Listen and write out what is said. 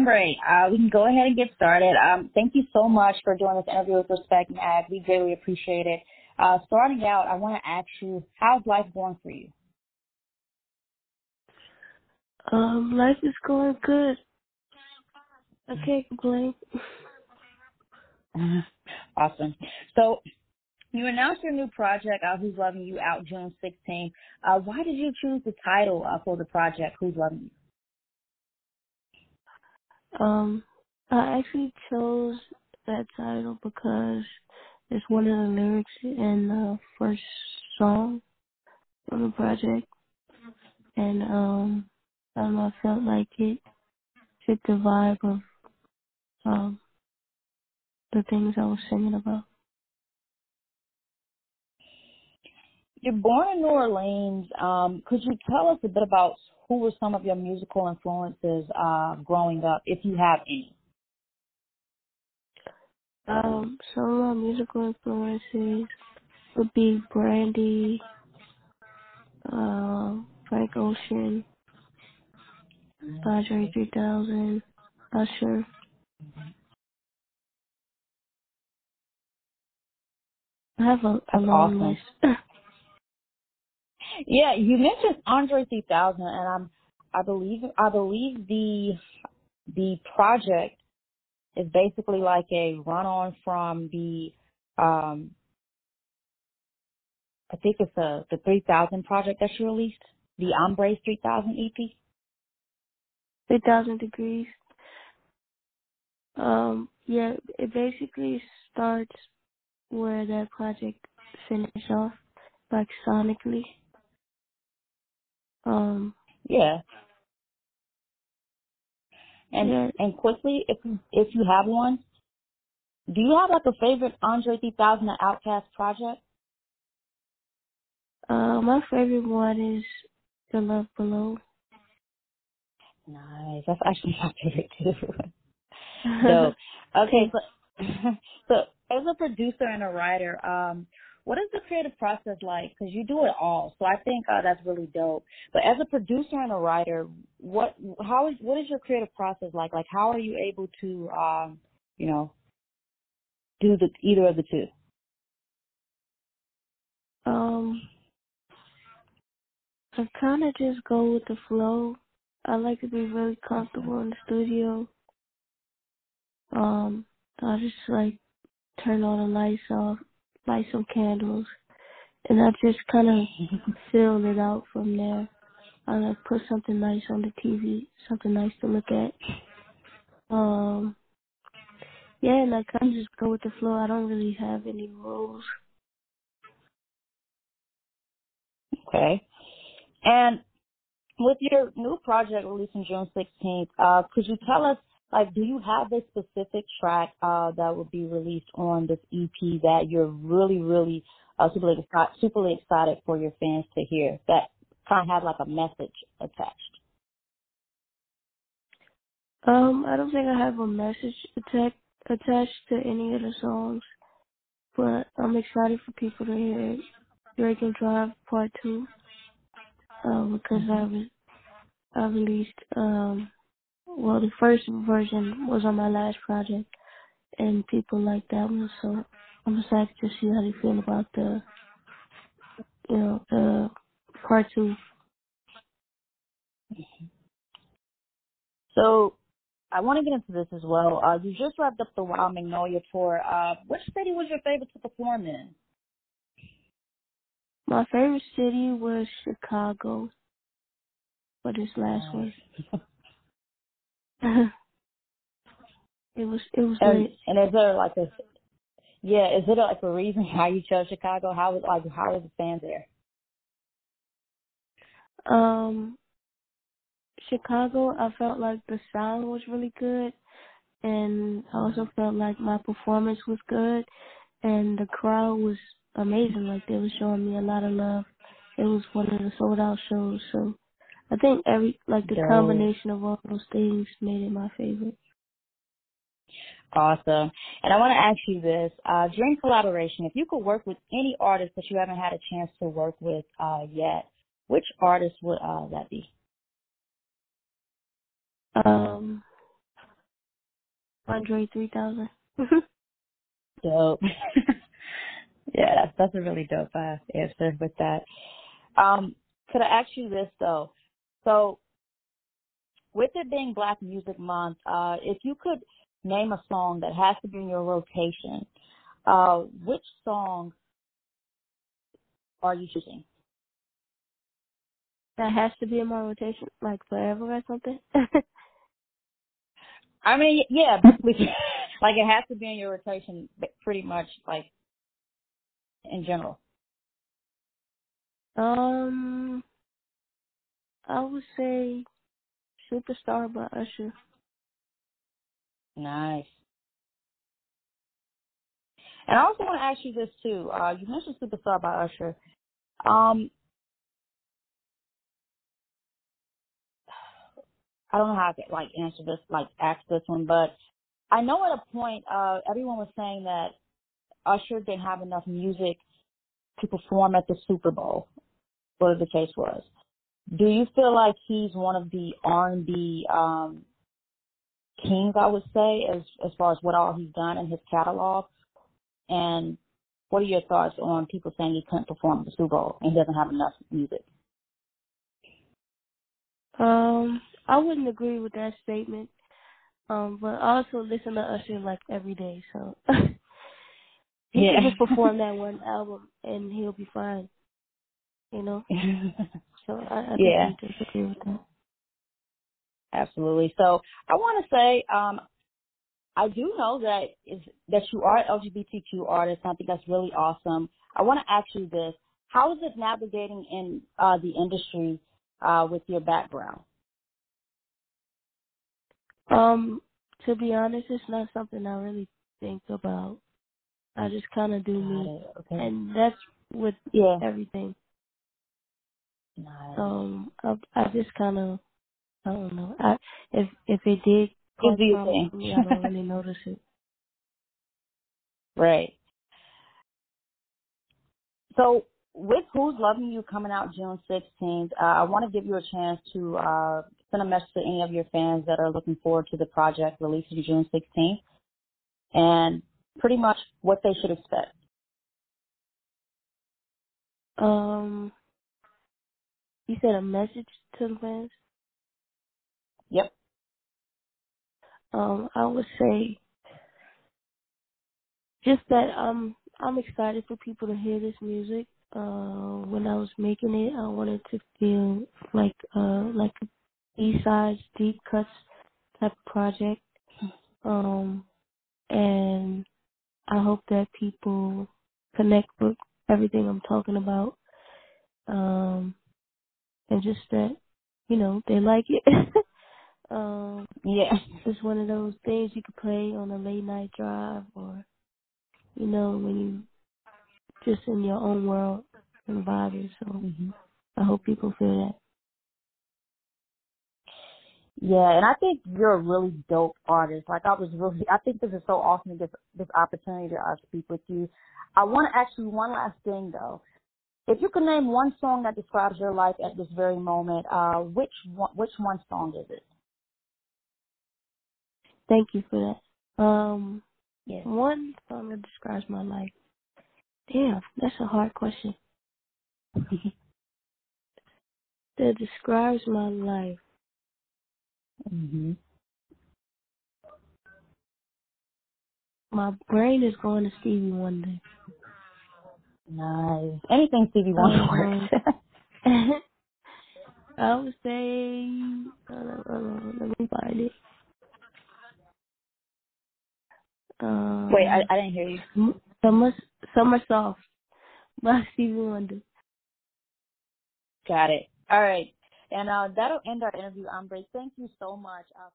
Ambré, uh, we can go ahead and get started. Um, thank you so much for doing this interview with Respect Mag. We greatly appreciate it. Uh, starting out, I want to ask you, how's life going for you? Um, life is going good. I can't complain. awesome. So you announced your new project, uh, Who's Loving You, out June 16th. Uh, why did you choose the title uh, for the project, Who's Loving You? Um, I actually chose that title because it's one of the lyrics in the first song of the project, and um, I don't I felt like it fit the vibe of um the things I was singing about. You're born in New Orleans. Um, could you tell us a bit about who were some of your musical influences uh, growing up, if you have any? Um, some of my musical influences would be Brandy, uh, Frank Ocean, Andre 3000, Usher. I have a, a long awesome. list. yeah, you mentioned Andre 3000, and I'm, I believe, I believe the the project is basically like a run on from the, um, I think it's the the 3000 project that you released, the Ambré 3000 EP. 3000 degrees. Um, yeah, it basically starts where that project finished off, like sonically. Um, Yeah, and yeah, and quickly, if if you have one, do you have like a favorite Andre 3000 or Outkast project? uh, my favorite one is The Love Below. Nice. That's actually my favorite too. Dope. Okay, so so as a producer and a writer, um, what is the creative process like? Because you do it all, so I think uh, that's really dope. But as a producer and a writer, what how is what is your creative process like? Like, how are you able to, um, you know, do the either of the two? um, I kind of just go with the flow. I like to be really comfortable in the studio. Um, I just like turn all the lights off, light some candles, and I just kind of fill it out from there. I like put something nice on the TV, something nice to look at. Um, yeah, and I kind of just go with the flow. I don't really have any rules. Okay. And with your new project released on June 16th, uh, could you tell us, like, do you have a specific track uh, that will be released on this EP that you're really, really uh, super, excited, super excited for your fans to hear that kind of have like a message attached? Um, I don't think I have a message attack, attached to any of the songs, but I'm excited for people to hear. Drake and Drive Part 2, um, because I, re- I released, um, well, the first version was on my last project, and people like that one, so I'm excited to see how they feel about the, you know, the Part 2. So I want to get into this as well. Uh, you just wrapped up the Wild Magnolia tour. Uh, which city was your favorite to perform in? My favorite city was Chicago for this last Nice. one. it was, it was And and is there like a yeah? Is it like a reason why you chose Chicago? How was like how was the fans there? Um, Chicago, I felt like the sound was really good, and I also felt like my performance was good, and the crowd was amazing. Like they were showing me a lot of love. It was one of the sold out shows, so I think every like the Dope. combination of all those things made it my favorite. Awesome. And I want to ask you this. Uh, during collaboration, if you could work with any artist that you haven't had a chance to work with uh, yet, which artist would uh, that be? Um, Andre 3000. dope. yeah, that's that's a really dope uh, answer with that. Um, could I ask you this though? So, with it being Black Music Month, uh, if you could name a song that has to be in your rotation, uh, which song are you choosing? That has to be in my rotation, like forever or something. I mean, yeah, like it has to be in your rotation, pretty much, like in general. Um, I would say Superstar by Usher. Nice. And I also want to ask you this too. Uh, you mentioned Superstar by Usher. Um, I don't know how to like answer this, like ask this one, but I know at a point, uh, everyone was saying that Usher didn't have enough music to perform at the Super Bowl, whatever the case was. Do you feel like he's one of the R&B um, kings, I would say, as as far as what all he's done in his catalog? And what are your thoughts on people saying he couldn't perform the Super Bowl and doesn't have enough music? Um, I wouldn't agree with that statement. Um, but I also listen to Usher like every day, so he yeah. can just perform that one album and he'll be fine. You know. So I, I yeah. disagree with that. Absolutely. So I want to say, um, I do know that is that you are an LGBTQ artist. I think that's really awesome. I want to ask you this: How is it navigating in uh, the industry uh, with your background? Um, to be honest, it's not something I really think about. I just kind of do me. Okay. and that's with Yeah. everything. Nice. Um, I, I just kind of, I don't know. I if if it did cause problems thing. for me, I don't really notice it. right. So with Who's Loving You coming out June 16th, uh, I want to give you a chance to uh, send a message to any of your fans that are looking forward to the project releasing June 16th and pretty much what they should expect. Um, you said a message to the fans. Yep. Um, I would say just that um I'm excited for people to hear this music. Uh when I was making it I wanted to feel like uh like a B sides, deep cuts type of project. Um and I hope that people connect with everything I'm talking about. Um and just that, you know, they like it. um Yeah. it's one of those things you could play on a late night drive or you know, when you just in your own world and vibing. So hmm I hope people feel that. Yeah, and I think you're a really dope artist. Like I was really, I think this is so awesome to get this opportunity to uh, speak with you. I want to ask you one last thing though. If you could name one song that describes your life at this very moment, uh, which one, which one song is it? Thank you for that. Um, Yeah. one song that describes my life. Damn, that's a hard question. that describes my life. hmm My brain is going to Stevie Wonder. Nice. Anything Stevie Wonder Um, works. I would say, uh, uh, let me find it. Wait, I, Um, I didn't hear you. Summer, Summer Soft by Stevie Wonder. Got it. All right. And uh, that'll end our interview, Ambré. Thank you so much. Uh,